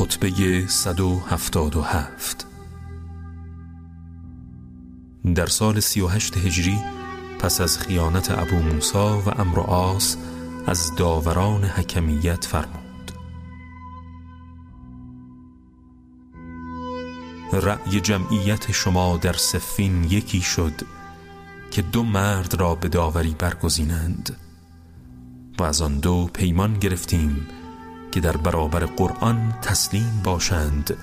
خطبه 177 در سال 38 هجری پس از خیانت ابو موسا و امر آس از داوران حکمیت فرمود. رأی جمعیت شما در سفین یکی شد که دو مرد را به داوری برگزینند و از آن دو پیمان گرفتیم که در برابر قرآن تسلیم باشند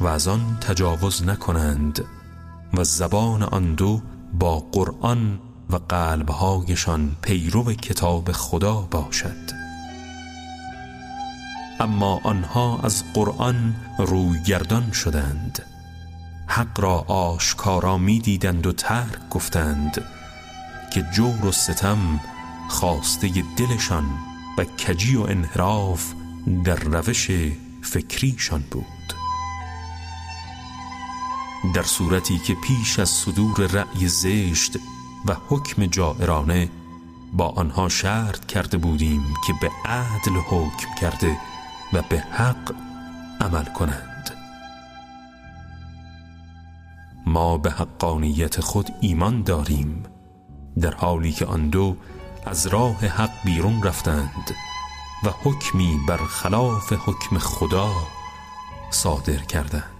و از آن تجاوز نکنند و زبان آن دو با قرآن و قلبهایشان پیرو کتاب خدا باشد. اما آنها از قرآن روی گردان شدند. حق را آشکارا می دیدند و ترک گفتند که جور و ستم خواسته دلشان و کجی و انحراف در روش فکریشان بود. در صورتی که پیش از صدور رأی زشت و حکم جائرانه با آنها شرط کرده بودیم که به عدل حکم کرده و به حق عمل کنند. ما به حقانیت خود ایمان داریم در حالی که آن دو از راه حق بیرون رفتند. و حکمی بر خلاف حکم خدا صادر کردند